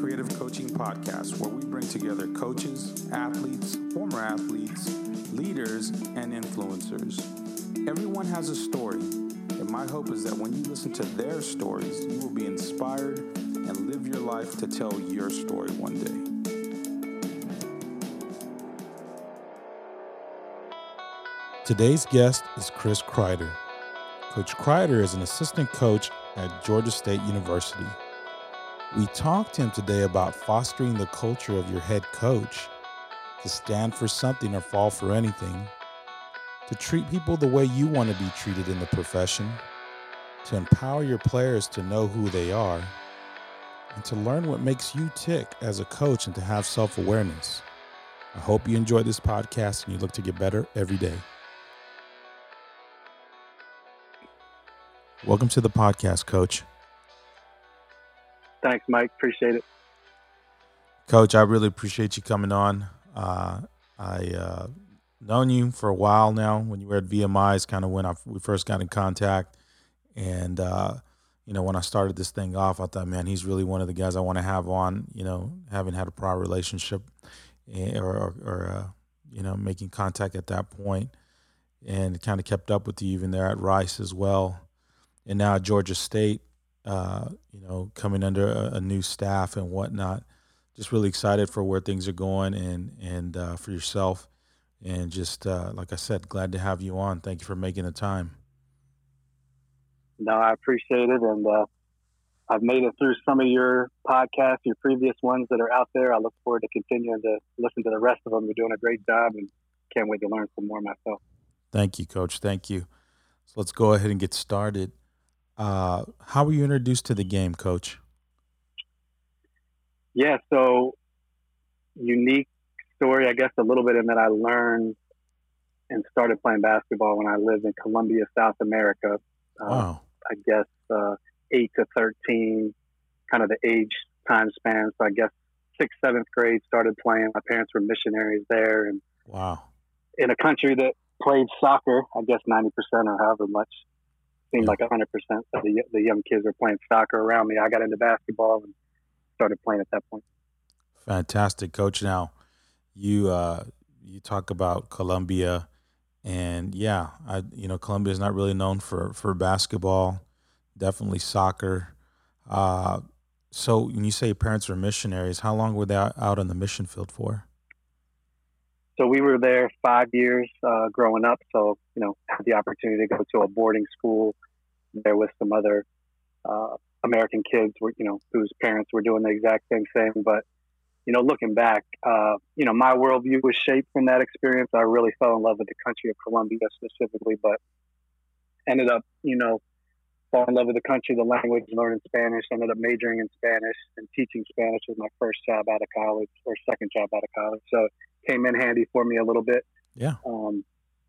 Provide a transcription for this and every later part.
Creative Coaching Podcast, where we bring together coaches, athletes, former athletes, leaders, and influencers. Everyone has a story, and my hope is that when you listen to their stories, you will be inspired and live your life to tell your story one day. Today's guest is Chris Kreider. Coach Kreider is an assistant coach at Georgia State University. We talked to him today about fostering the culture of your head coach, to stand for something or fall for anything, to treat people the way you want to be treated in the profession, to empower your players to know who they are, and to learn what makes you tick as a coach and to have self awareness. I hope you enjoy this podcast and you look to get better every day. Welcome to the podcast, Coach. Thanks, Mike. Appreciate it. Coach, I really appreciate you coming on. Uh, I uh, known you for a while now. When you were at VMI, is kind of when I, we first got in contact. And uh, you know, when I started this thing off, I thought, man, he's really one of the guys I want to have on. You know, having had a prior relationship, eh, or, or, or uh, you know, making contact at that point, and kind of kept up with you even there at Rice as well, and now at Georgia State uh, you know, coming under a, a, new staff and whatnot. Just really excited for where things are going and and uh, for yourself. And just uh, like I said, glad to have you on. Thank you for making the time. No, I appreciate it, and uh, I've made it through some of your podcasts, your previous ones that are out there. I look forward to continuing to listen to the rest of them. You're doing a great job, and can't wait to learn some more myself. Thank you, Coach. Thank you. So let's go ahead and get started. Uh, how were you introduced to the game, Coach? Yeah, so unique story, I guess, a little bit in that I learned and started playing basketball when I lived in Colombia, South America. Uh, wow. I guess uh, eight to thirteen, kind of the age time span. So I guess sixth, seventh grade started playing. My parents were missionaries there, and wow, in a country that played soccer, I guess ninety percent or however much seemed like 100% of the, the young kids were playing soccer around me. I got into basketball and started playing at that point. Fantastic, coach. Now, you uh, you talk about Colombia, and yeah, I you know Colombia is not really known for for basketball, definitely soccer. Uh, so when you say your parents were missionaries, how long were they out on the mission field for? So we were there five years uh, growing up. So you know, had the opportunity to go to a boarding school there with some other uh, American kids, were, you know, whose parents were doing the exact same thing. But you know, looking back, uh, you know, my worldview was shaped from that experience. I really fell in love with the country of Colombia specifically, but ended up, you know, falling in love with the country, the language, learning Spanish. Ended up majoring in Spanish and teaching Spanish was my first job out of college or second job out of college. So came in handy for me a little bit. Yeah. Um,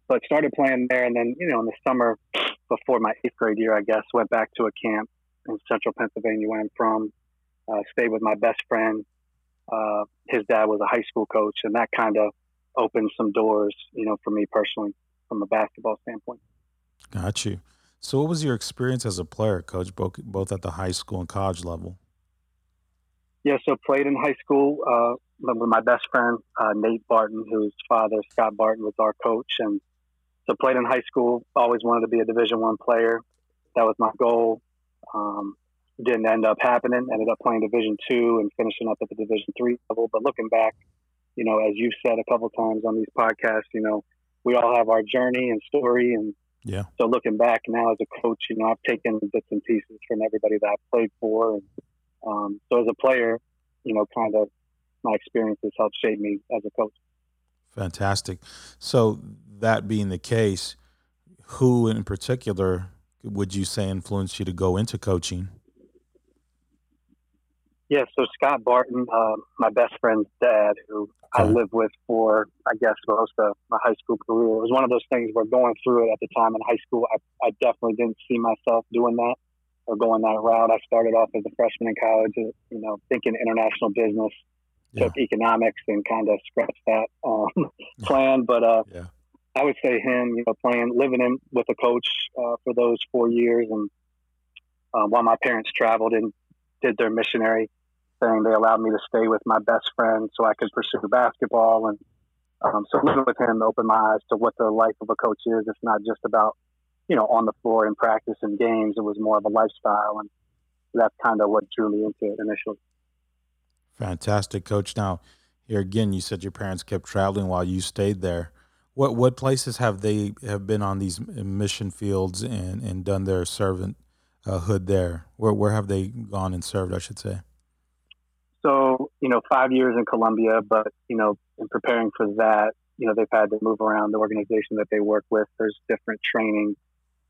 but started playing there, and then you know in the summer before my eighth grade year, I guess went back to a camp in central Pennsylvania where I'm from. Uh, stayed with my best friend. Uh, his dad was a high school coach, and that kind of opened some doors, you know, for me personally from a basketball standpoint. Got you. So, what was your experience as a player, coach, both both at the high school and college level? Yeah, so played in high school uh, with my best friend uh, Nate Barton, whose father Scott Barton was our coach, and so played in high school. Always wanted to be a Division One player. That was my goal. Um, didn't end up happening. Ended up playing Division Two and finishing up at the Division Three level. But looking back, you know, as you've said a couple times on these podcasts, you know, we all have our journey and story, and yeah. So looking back now as a coach, you know, I've taken bits and pieces from everybody that I've played for, and um, so as a player, you know, kind of my experiences helped shape me as a coach. Fantastic. So that being the case, who in particular would you say influenced you to go into coaching? Yeah, so Scott Barton, uh, my best friend's dad, who okay. I lived with for, I guess, most of my high school career. It was one of those things where going through it at the time in high school, I, I definitely didn't see myself doing that or going that route. I started off as a freshman in college, you know, thinking international business, yeah. took economics and kind of scratched that um, plan. But uh, yeah. I would say him, you know, playing, living in with a coach uh, for those four years, and uh, while my parents traveled and did their missionary thing. They allowed me to stay with my best friend so I could pursue basketball. And um, so living with him opened my eyes to what the life of a coach is. It's not just about, you know, on the floor and practice and games. It was more of a lifestyle. And that's kind of what drew me into it initially. Fantastic, coach. Now, here again, you said your parents kept traveling while you stayed there. What what places have they have been on these mission fields and, and done their servant hood there? Where where have they gone and served? I should say. So you know, five years in Colombia, but you know, in preparing for that, you know, they've had to move around the organization that they work with. There's different training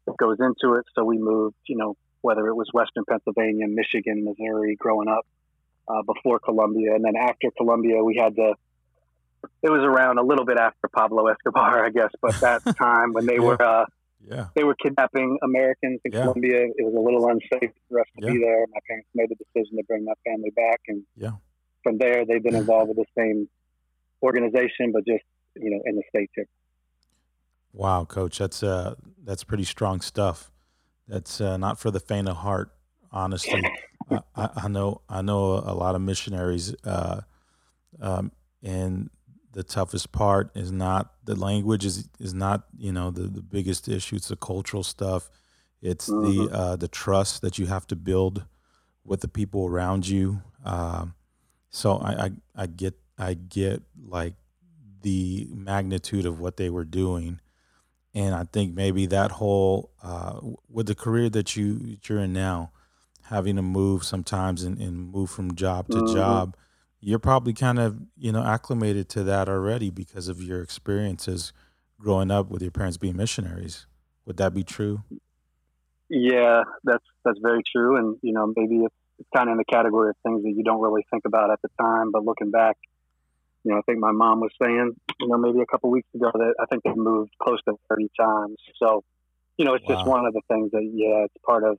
that goes into it. So we moved, you know, whether it was Western Pennsylvania, Michigan, Missouri, growing up uh, before Colombia, and then after Colombia, we had to. It was around a little bit after Pablo Escobar, I guess, but that time when they yeah. were uh, yeah. they were kidnapping Americans in yeah. Colombia, it was a little unsafe for us to be there. My parents made the decision to bring my family back, and yeah. from there, they've been involved with the same organization, but just you know in the states here. Wow, coach, that's uh that's pretty strong stuff. That's uh, not for the faint of heart, honestly. I, I, know I know a lot of missionaries, uh, um, and the toughest part is not the language is is not you know the, the biggest issue. It's the cultural stuff. It's mm-hmm. the uh, the trust that you have to build with the people around you. Um, so I, I I get I get like the magnitude of what they were doing, and I think maybe that whole uh, with the career that you you're in now having to move sometimes and, and move from job to mm-hmm. job, you're probably kind of you know acclimated to that already because of your experiences growing up with your parents being missionaries. Would that be true? Yeah, that's that's very true, and you know maybe it's, it's kind of in the category of things that you don't really think about at the time, but looking back, you know, I think my mom was saying, you know, maybe a couple weeks ago that I think they moved close to 30 times. So, you know, it's wow. just one of the things that, yeah, it's part of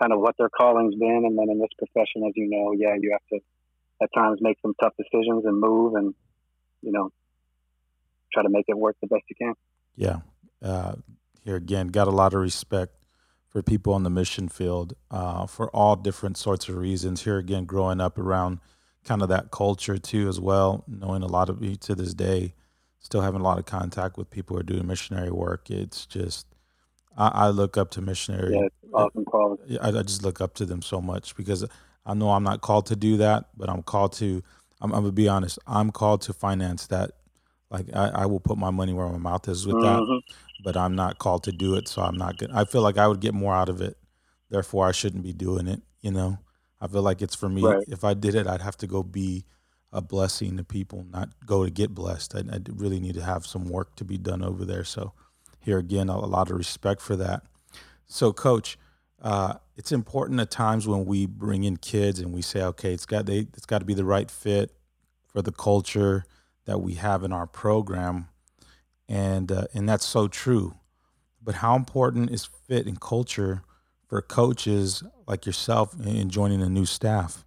kind of what their calling's been. And then in this profession, as you know, yeah, you have to at times make some tough decisions and move and, you know, try to make it work the best you can. Yeah. Uh, here again, got a lot of respect for people on the mission field uh, for all different sorts of reasons. Here again, growing up around kind of that culture too, as well, knowing a lot of you to this day, still having a lot of contact with people who are doing missionary work. It's just I, I look up to missionary. Yeah, awesome. I, I, just look up to them so much because I know I'm not called to do that, but I'm called to. I'm, I'm gonna be honest. I'm called to finance that. Like I, I will put my money where my mouth is with mm-hmm. that, but I'm not called to do it. So I'm not. Gonna, I feel like I would get more out of it. Therefore, I shouldn't be doing it. You know, I feel like it's for me. Right. If I did it, I'd have to go be a blessing to people, not go to get blessed. I, I really need to have some work to be done over there. So here again, a, lot of respect for that. So, coach, uh, it's important at times when we bring in kids and we say, okay, it's got they, it's got to be the right fit for the culture that we have in our program, and uh, and that's so true. But how important is fit and culture for coaches like yourself in joining a new staff?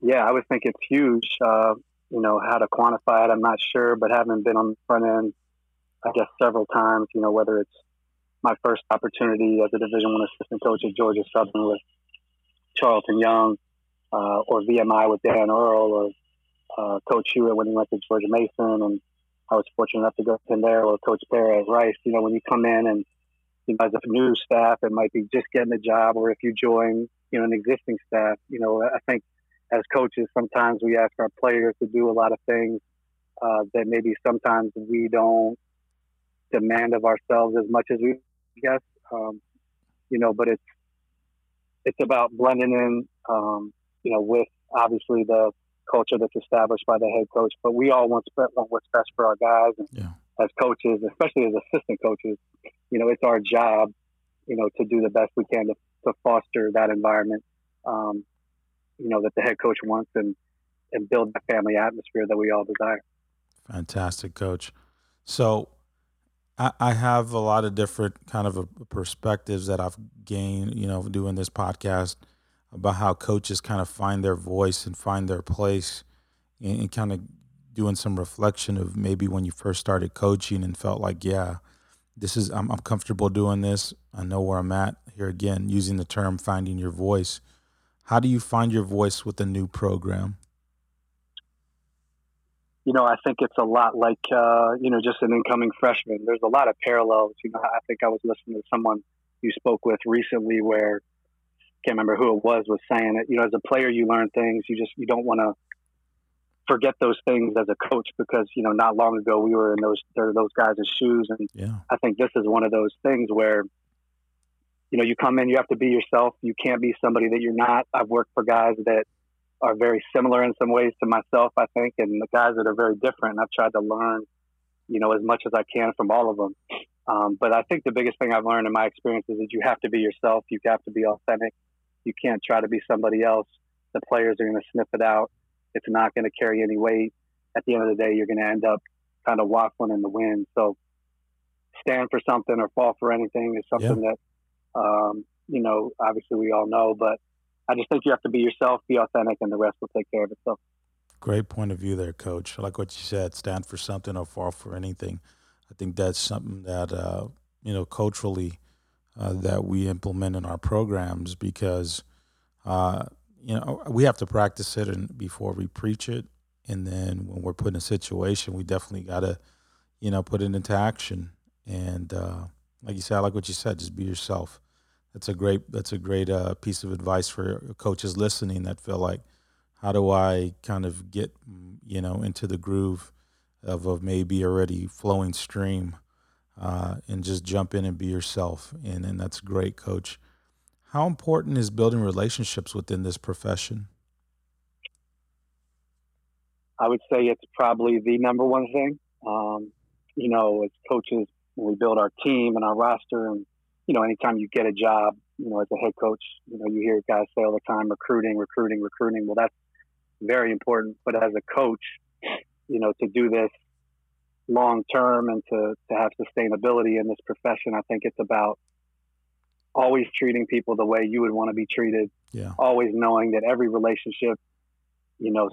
Yeah, I would think it's huge. Uh, you know, how to quantify it, I'm not sure, but having been on the front end I guess several times. You know, whether it's my first opportunity as a Division One assistant coach at Georgia Southern with Charlton Young, uh, or VMI with Dan Earl, or uh, Coach Hewitt when he went to George Mason, and I was fortunate enough to go in there, or Coach at Rice. You know, when you come in and you know, as a new staff, it might be just getting the job, or if you join, you know, an existing staff. You know, I think as coaches, sometimes we ask our players to do a lot of things uh, that maybe sometimes we don't demand of ourselves as much as we guess. Um, you know, but it's it's about blending in, um, you know, with obviously the culture that's established by the head coach. But we all want, want what's best for our guys, and yeah. as coaches, especially as assistant coaches, you know, it's our job, you know, to do the best we can to, to foster that environment, um, you know, that the head coach wants and and build the family atmosphere that we all desire. Fantastic, coach. So I, have a lot of different kind of perspectives that I've gained, you know, doing this podcast about how coaches kind of find their voice and find their place and, and kind of doing some reflection of maybe when you first started coaching and felt like, yeah, this is I'm, I'm comfortable doing this. I know where I'm at. Here again, using the term finding your voice. How do you find your voice with a new program? You know, I think it's a lot like uh, you know just an incoming freshman. There's a lot of parallels. You know, I think I was listening to someone you spoke with recently where can't remember who it was was saying it. You know, as a player, you learn things. You just you don't want to forget those things as a coach because you know not long ago we were in those those guys' shoes, and yeah. I think this is one of those things where you know you come in, you have to be yourself. You can't be somebody that you're not. I've worked for guys that are very similar in some ways to myself, I think, and the guys that are very different. And I've tried to learn, you know, as much as I can from all of them. Um, but I think the biggest thing I've learned in my experience is that you have to be yourself. You have to be authentic. You can't try to be somebody else. The players are going to sniff it out. It's not going to carry any weight. At the end of the day, you're going to end up kind of waffling in the wind. So stand for something or fall for anything is something yeah. that, um, you know, obviously we all know, but I just think you have to be yourself, be authentic, and the rest will take care of itself. Great point of view there, Coach. I like what you said. Stand for something or fall for anything. I think that's something that uh, you know culturally uh, that we implement in our programs because uh, you know we have to practice it and before we preach it, and then when we're put in a situation, we definitely got to you know put it into action. And uh, like you said, I like what you said. Just be yourself. That's a great. That's a great uh, piece of advice for coaches listening that feel like, how do I kind of get you know into the groove of a maybe already flowing stream uh, and just jump in and be yourself. And, and that's great, coach. How important is building relationships within this profession? I would say it's probably the number one thing. Um, you know, as coaches, we build our team and our roster, and you know, anytime you get a job, you know, as a head coach, you know, you hear guys say all the time, recruiting, recruiting, recruiting. Well, that's very important. But as a coach, you know, to do this long term and to, to have sustainability in this profession, I think it's about always treating people the way you would want to be treated. Yeah. Always knowing that every relationship, you know,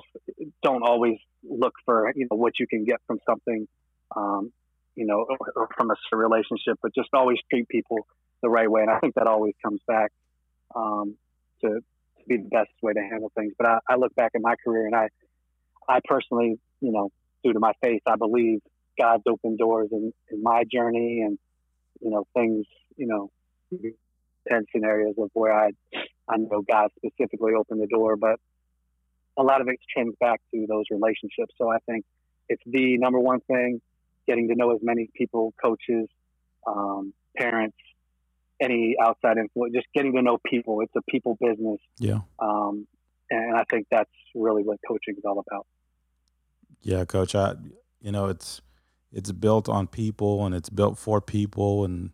don't always look for, you know, what you can get from something, um, you know, or, or from a relationship, but just always treat people the right way. And I think that always comes back um, to, to be the best way to handle things. But I, I look back at my career and I, I personally, you know, due to my faith, I believe God's opened doors in, in my journey and, you know, things, you know, ten scenarios of where I, I know God specifically opened the door, but a lot of it trends back to those relationships. So I think it's the number one thing, getting to know as many people, coaches, um, parents, any outside influence, just getting to know people. It's a people business. Yeah. Um, and I think that's really what coaching is all about. Yeah, coach. I, you know, it's, it's built on people and it's built for people and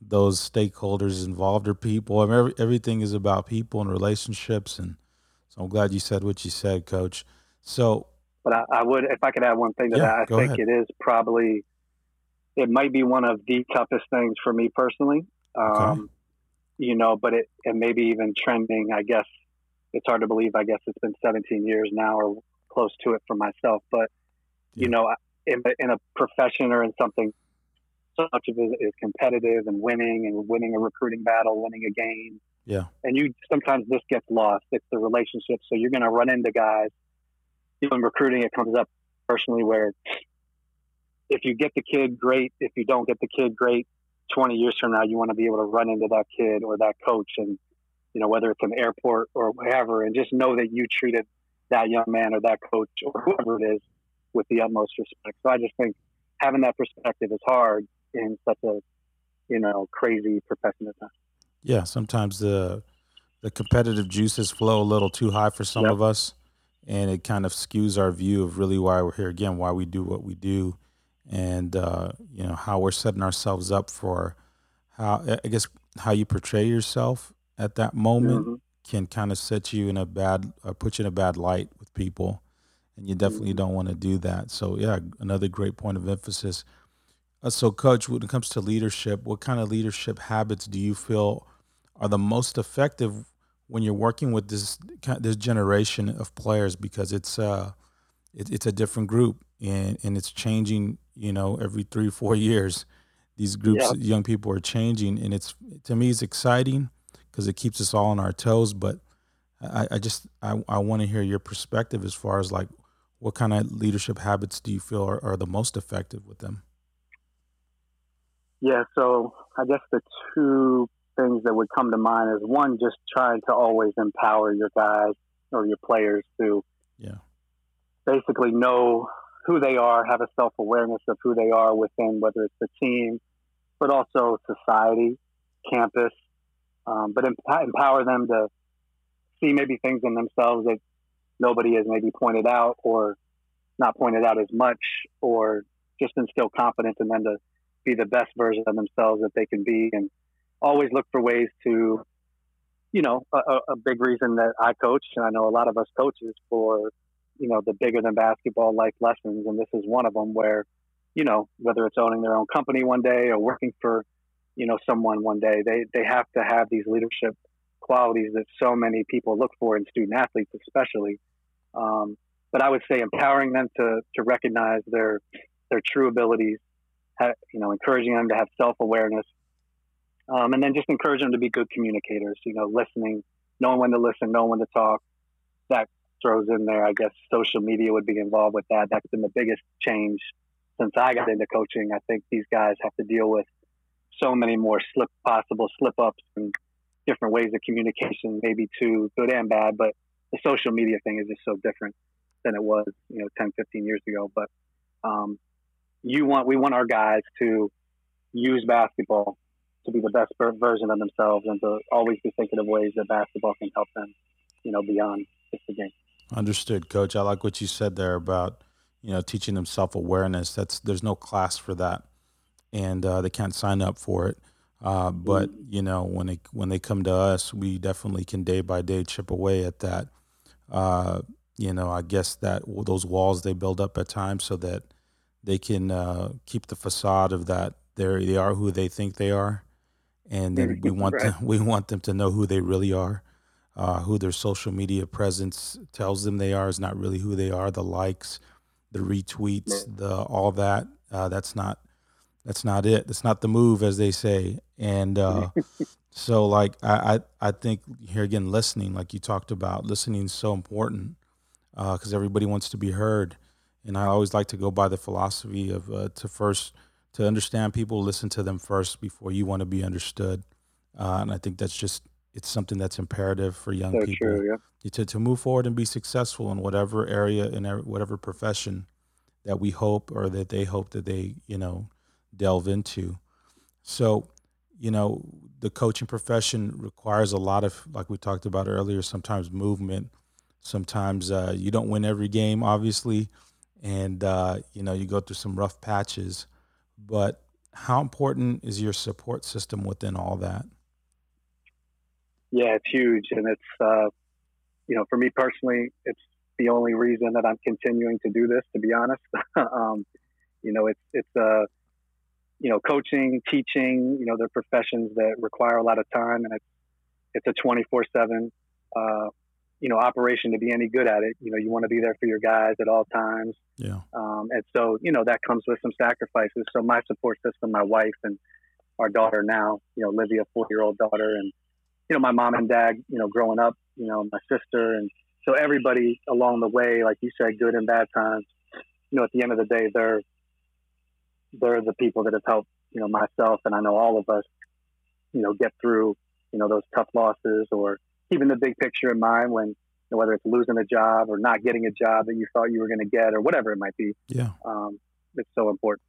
those stakeholders involved are people. I mean, every, everything is about people and relationships. And so I'm glad you said what you said, Coach. So, but I, I would, if I could add one thing to yeah, that, I think ahead. it is probably, it might be one of the toughest things for me personally. Um, okay. You know, but it, and maybe even trending, I guess it's hard to believe. I guess it's been 17 years now or close to it for myself. But, yeah. you know, in, in a profession or in something so much of it is competitive and winning and winning a recruiting battle, winning a game. Yeah. And you sometimes this gets lost. It's the relationship. So you're going to run into guys. Even recruiting, it comes up personally where if you get the kid, great. If you don't get the kid, great. 20 years from now, you want to be able to run into that kid or that coach and, you know, whether it's an airport or whatever, and just know that you treated that young man or that coach or whoever it is with the utmost respect. So I just think having that perspective is hard in such a you know crazy profession at times. Yeah, sometimes the the competitive juices flow a little too high for some yep. of us, and it kind of skews our view of really why we're here again, why we do what we do, and uh, you know how we're setting ourselves up for how I guess how you portray yourself at that moment mm-hmm. can kind of set you in a bad, uh, put you in a bad light with people, and you definitely mm-hmm. don't want to do that. So yeah, another great point of emphasis. Uh, so, coach, when it comes to leadership, what kind of leadership habits do you feel are the most effective when you're working with this this generation of players? Because it's uh, it, it's a different group and and it's changing. You know, every three four years, these groups, yeah. young people are changing, and it's to me it's exciting because it keeps us all on our toes. But I, I just I, I want to hear your perspective as far as like what kind of leadership habits do you feel are, are the most effective with them? Yeah, so I guess the two things that would come to mind is one, just trying to always empower your guys or your players to yeah basically know who they are, have a self awareness of who they are within whether it's the team, but also society, campus, um, but empower them to see maybe things in themselves that nobody has maybe pointed out or not pointed out as much, or just instill confidence in them to be the best version of themselves that they can be, and always look for ways to, you know, a, a big reason that I coach, and I know a lot of us coaches for, you know, the bigger than basketball life lessons, and this is one of them where, you know, whether it's owning their own company one day or working for, you know, someone one day, they they have to have these leadership qualities that so many people look for in student athletes, especially. Um, but I would say empowering them to to recognize their their true abilities, you know, encouraging them to have self awareness, um, and then just encourage them to be good communicators. You know, listening, knowing when to listen, knowing when to talk. That throws in there, I guess, social media would be involved with that. That's been the biggest change since I got into coaching. I think these guys have to deal with so many more slip possible slip ups and different ways of communication, maybe too good and bad. But the social media thing is just so different than it was, you know, 10, 15 years ago. But um, you want, we want our guys to use basketball to be the best version of themselves and to always be thinking of ways that basketball can help them, you know, beyond just the game. Understood, coach. I like what you said there about, you know, teaching them self awareness. That's, there's no class for that and uh, they can't sign up for it. Uh, but you know, when they when they come to us, we definitely can day by day chip away at that. Uh, you know, I guess that those walls they build up at times so that they can uh, keep the facade of that they they are who they think they are, and then we want right. them we want them to know who they really are. Uh, who their social media presence tells them they are is not really who they are. The likes, the retweets, the all that uh, that's not that's not it. That's not the move, as they say. And uh, so, like, I, I, I think here again, listening, like you talked about, listening is so important because uh, everybody wants to be heard. And I always like to go by the philosophy of uh, to first to understand people, listen to them first before you want to be understood. Uh, and I think that's just it's something that's imperative for young so people true, yeah. to to move forward and be successful in whatever area in whatever profession that we hope or that they hope that they you know delve into. So, you know, the coaching profession requires a lot of, like we talked about earlier, sometimes movement. Sometimes uh, you don't win every game, obviously, and uh, you know you go through some rough patches. But how important is your support system within all that? Yeah, it's huge, and it's uh, you know for me personally, it's the only reason that I'm continuing to do this. To be honest, um, you know, it's it's uh, you know, coaching, teaching, you know, they're professions that require a lot of time and it's, it's a 24 seven, uh, you know, operation to be any good at it. You know, you want to be there for your guys at all times. Yeah. Um, and so, you know, that comes with some sacrifices. So my support system, my wife and our daughter now, you know, Livia, four year old daughter and, you know, my mom and dad, you know, growing up, you know, my sister. And so everybody along the way, like you said, good and bad times, you know, at the end of the day, they're, they're the people that have helped, you know, myself and I know all of us, you know, get through, you know, those tough losses or even the big picture in mind when, you know, whether it's losing a job or not getting a job that you thought you were going to get or whatever it might be. Yeah. Um, it's so important.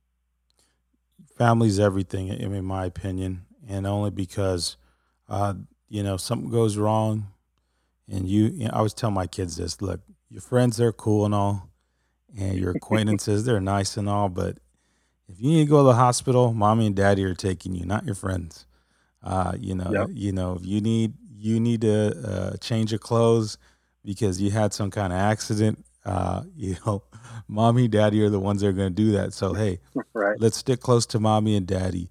Family's everything, in my opinion, and only because, uh, you know, something goes wrong, and you, you know, I always tell my kids this: look, your friends they're cool and all, and your acquaintances they're nice and all, but if you need to go to the hospital, mommy and daddy are taking you, not your friends. Uh, you know, yep. you know, if you need you need to uh, change your clothes because you had some kind of accident. Uh, you know, mommy, daddy are the ones that are going to do that. So hey, right. let's stick close to mommy and daddy.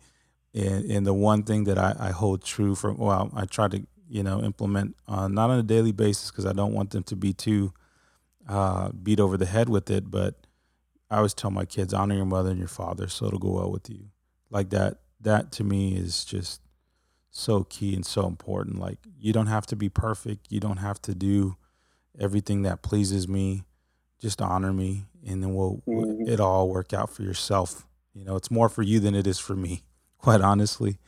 And, and the one thing that I, I hold true for, well, I try to you know implement on not on a daily basis because I don't want them to be too uh, beat over the head with it, but I always tell my kids, honor your mother and your father, so it'll go well with you. Like that. That to me is just so key and so important. Like you don't have to be perfect. You don't have to do everything that pleases me. Just honor me, and then we'll mm-hmm. it all work out for yourself. You know, it's more for you than it is for me, quite honestly.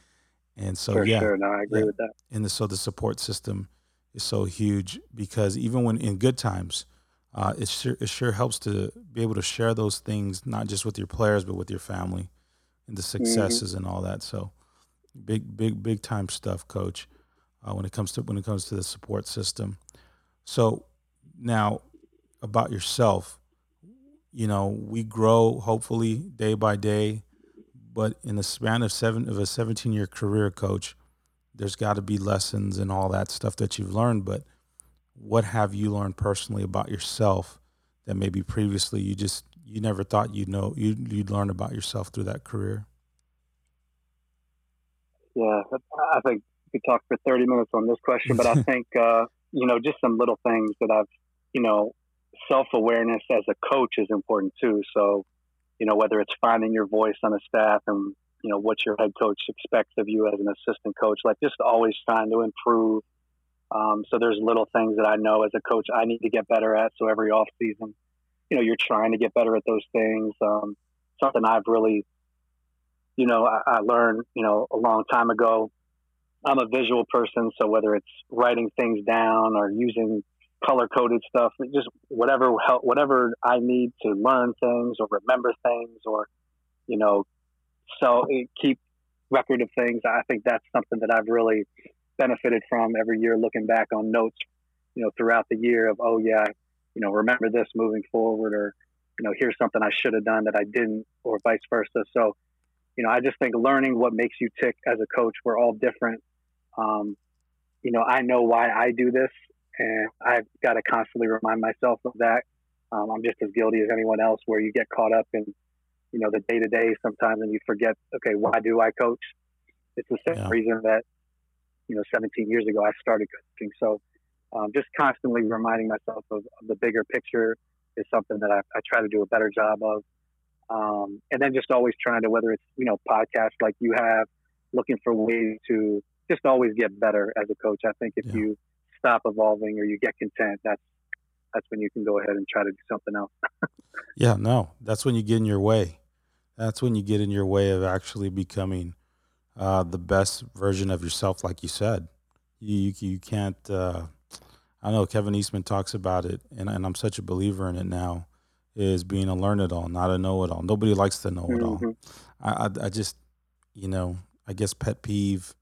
And so, yeah, sure. no, I agree yeah. with that. And the, so the support system is so huge because even when in good times, uh, it sure it sure helps to be able to share those things not just with your players but with your family and the mm-hmm. successes mm-hmm. and all that. So big big big time stuff, Coach. Uh, when it comes to when it comes to the support system. So now about yourself, you know we grow hopefully day by day, but in the span of seven of a 17 year career, Coach, there's got to be lessons and all that stuff that you've learned, but what have you learned personally about yourself that maybe previously you just you never thought you'd know you you'd learn about yourself through that career? Yeah, I think we could talk for 30 minutes on this question, but I think uh, you know just some little things that I've you know self awareness as a coach is important too. So you know whether it's finding your voice on a staff and you know what your head coach expects of you as an assistant coach, like just always trying to improve um, so there's little things that I know as a coach I need to get better at. So every off season, you know, you're trying to get better at those things. Um, something I've really, you know, I, I learned, you know, a long time ago. I'm a visual person, so whether it's writing things down or using color coded stuff, just whatever help, whatever I need to learn things or remember things or, you know, so keep record of things. I think that's something that I've really benefited from every year looking back on notes, you know, throughout the year of, oh, yeah, you know, remember this moving forward, or, you know, here's something I should have done that I didn't, or vice versa. So, you know, I just think learning what makes you tick as a coach, we're all different. Um, you know, I know why I do this, and I've got to constantly remind myself of that. Um, I'm just as guilty as anyone else, where you get caught up in, you know, the day to day sometimes, and you forget, okay, why do I coach? It's the same yeah. reason that you know 17 years ago I started coaching. So um, just constantly reminding myself of, of, the bigger picture is something that I, I, try to do a better job of. Um, and then just always trying to, whether it's you know podcasts like you have, looking for ways to just always get better as a coach. I think if yeah. you stop evolving or you get content, that's that's when you can go ahead and try to do something else. yeah, no, that's when you get in your way. That's when you get in your way of actually becoming uh, the best version of yourself, like you said. You you, you can't. Uh, I know Kevin Eastman talks about it, and, and I'm such a believer in it now. Is being a learn it all, not a know it all. Nobody likes to know it all. Mm-hmm. I, I, I just, you know, I guess pet peeve.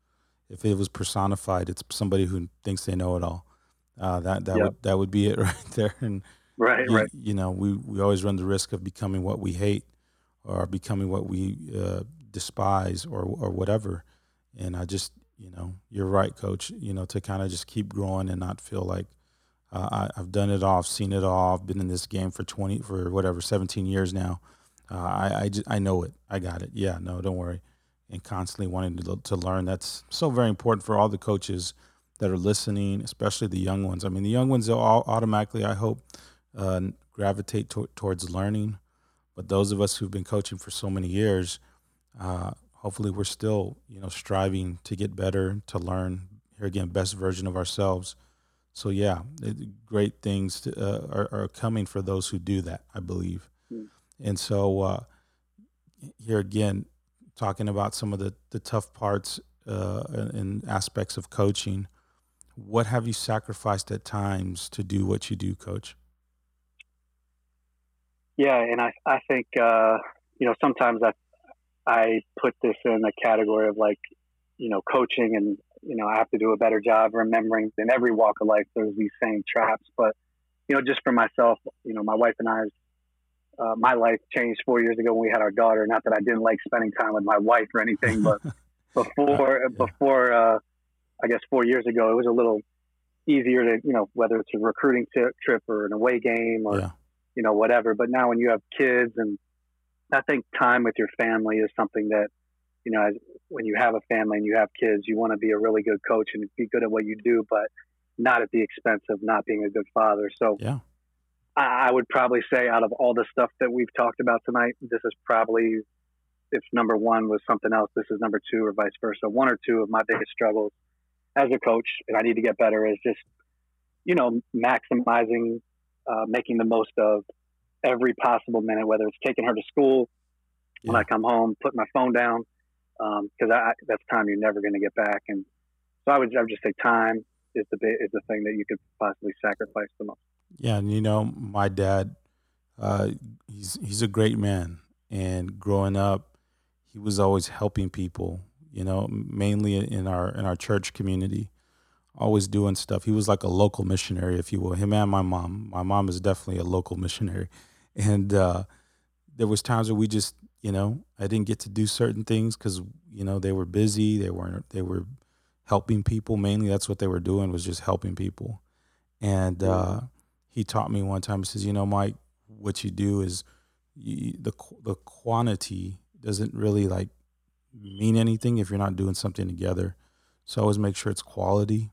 If it was personified, it's somebody who thinks they know it all. Uh, that that yep. would that would be it right there. And right, you, right. You know, we we always run the risk of becoming what we hate, or becoming what we uh, despise or or whatever. And I just, you know, you're right, coach. You know, to kind of just keep growing and not feel like uh, I, have done it all, I've seen it all. I've been in this game for twenty, for whatever, seventeen years now. Uh, I I, just, I know it. I got it. Yeah, no, don't worry. And constantly wanting to to learn. That's so very important for all the coaches that are listening, especially the young ones. I mean, the young ones will all automatically, I hope, uh, gravitate to- towards learning. But those of us who've been coaching for so many years, uh, hopefully we're still you know striving to get better to learn here again best version of ourselves so yeah it, great things to, uh, are, are, coming for those who do that i believe mm. and so uh, here again talking about some of the, the tough parts uh, and aspects of coaching what have you sacrificed at times to do what you do coach yeah and i, I think uh, you know sometimes i I put this in a category of like, you know, coaching and, you know, I have to do a better job remembering in every walk of life, there's these same traps. But, you know, just for myself, you know, my wife and I's, uh, my life changed four years ago when we had our daughter. Not that I didn't like spending time with my wife or anything, but before, yeah. before, uh, I guess four years ago, it was a little easier to, you know, whether it's a recruiting t- trip or an away game or, yeah. you know, whatever. But now when you have kids and, I think time with your family is something that, you know, when you have a family and you have kids, you want to be a really good coach and be good at what you do, but not at the expense of not being a good father. So, yeah. I, would probably say out of all the stuff that we've talked about tonight, this is probably if number one was something else, this is number two, or vice versa. One or two of my biggest struggles as a coach, and I need to get better, is just you know maximizing, uh, making the most of every possible minute, whether it's taking her to school, yeah. when I come home, put my phone down, because um, that's time you're never going to get back. And so I would, I would just say time is the is the thing that you could possibly sacrifice the most. Yeah, and you know, my dad, uh, he's he's a great man, and growing up, he was always helping people. You know, mainly in our in our church community, always doing stuff. He was like a local missionary, if you will. Him and my mom. My mom is definitely a local missionary, and uh, there was times where we just, you know, I didn't get to do certain things because you know they were busy. They weren't. They were helping people mainly. That's what they were doing was just helping people, and. Uh, he taught me one time. He says, "You know, Mike, what you do is you, the the quantity doesn't really like mean anything if you're not doing something together. So always make sure it's quality,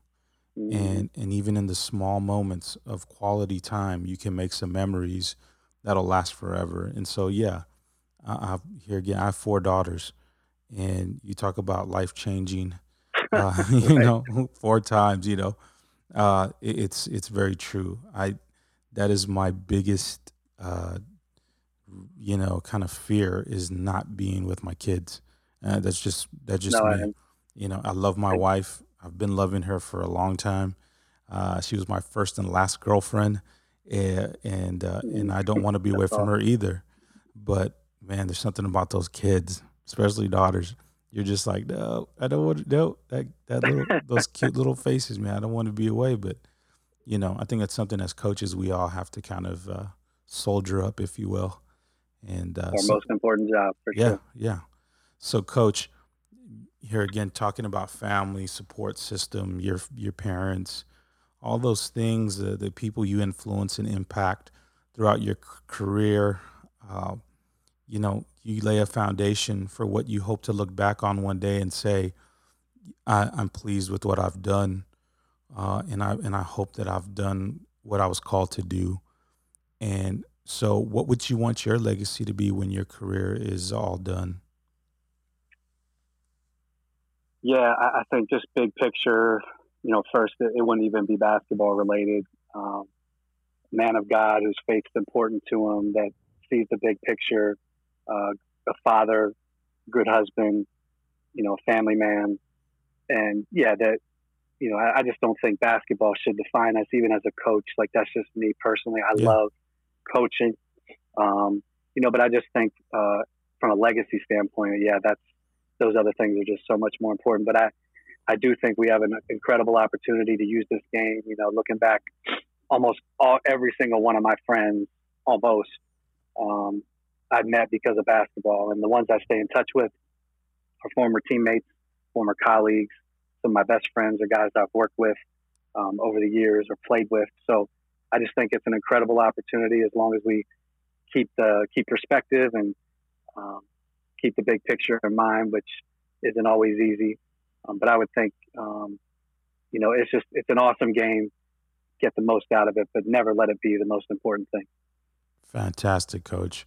mm-hmm. and and even in the small moments of quality time, you can make some memories that'll last forever. And so, yeah, I, have here again. I have four daughters, and you talk about life changing. Uh, you know, four times. You know, uh, it, it's it's very true. I that is my biggest uh, you know kind of fear is not being with my kids. Uh, that's just that's just no, me. you know i love my wife. I've been loving her for a long time. Uh, she was my first and last girlfriend eh, and uh, and i don't want to be away from her either. But man there's something about those kids especially daughters. You're just like no i don't want to no that, that little, those cute little faces man. I don't want to be away but you know, I think that's something as coaches we all have to kind of uh, soldier up, if you will. And uh, our so, most important job, for yeah, sure. Yeah, yeah. So, coach, here again, talking about family support system, your your parents, all those things, uh, the people you influence and impact throughout your c- career. Uh, you know, you lay a foundation for what you hope to look back on one day and say, I, "I'm pleased with what I've done." Uh, and I and I hope that I've done what I was called to do. And so, what would you want your legacy to be when your career is all done? Yeah, I, I think just big picture. You know, first it, it wouldn't even be basketball related. Um, man of God whose faith's important to him, that sees the big picture, uh, a father, good husband, you know, family man, and yeah, that you know, I, I, just don't think basketball should define us, even as a coach. Like that's just me personally. I yeah. love coaching, um, you know, but I just think uh, from a legacy standpoint, yeah, that's those other things are just so much more important. But I, I do think we have an incredible opportunity to use this game. You know, looking back, almost all every single one of my friends, almost, um, I've met because of basketball, and the ones I stay in touch with are former teammates, former colleagues some of my best friends are guys I've worked with um, over the years or played with. So I just think it's an incredible opportunity as long as we keep the keep perspective and um, keep the big picture in mind, which isn't always easy. Um, but I would think, um, you know, it's just it's an awesome game. Get the most out of it, but never let it be the most important thing. Fantastic, coach.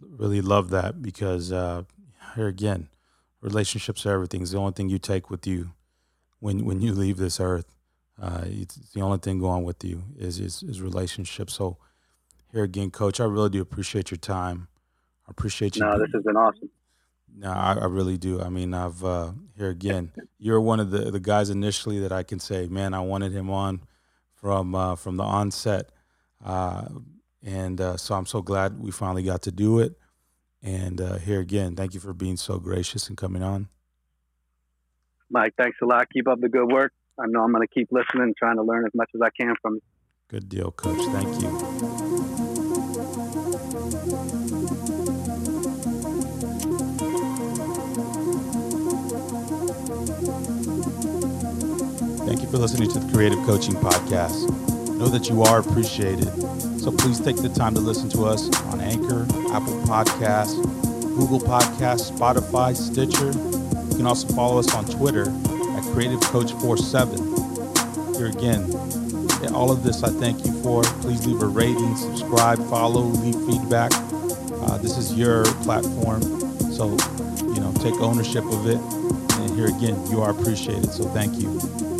Really love that because uh, here again, relationships are everything. It's the only thing you take with you when when you leave this earth. Uh, it's the only thing going with you is is, is relationships. So here again, Coach, I really do appreciate your time. I appreciate you. No, this has been awesome. No, I, I really do. I mean, I've uh, here again. You're one of the the guys initially that I can say, man, I wanted him on from uh, from the onset, uh, and uh, so I'm so glad we finally got to do it. And uh, here again, thank you for being so gracious and coming on. Mike, thanks a lot. Keep up the good work. I know I'm going to keep listening, trying to learn as much as I can from you. Good deal, Coach. Thank you. Thank you for listening to the Creative Coaching Podcast. Know that you are appreciated. So please take the time to listen to us on Anchor, Apple Podcasts, Google Podcasts, Spotify, Stitcher, can also follow us on Twitter at Creative Coach 47. Here again, all of this I thank you for. Please leave a rating, subscribe, follow, leave feedback. Uh, this is your platform, So, you know, take ownership of it. And here again, you are appreciated. So thank you.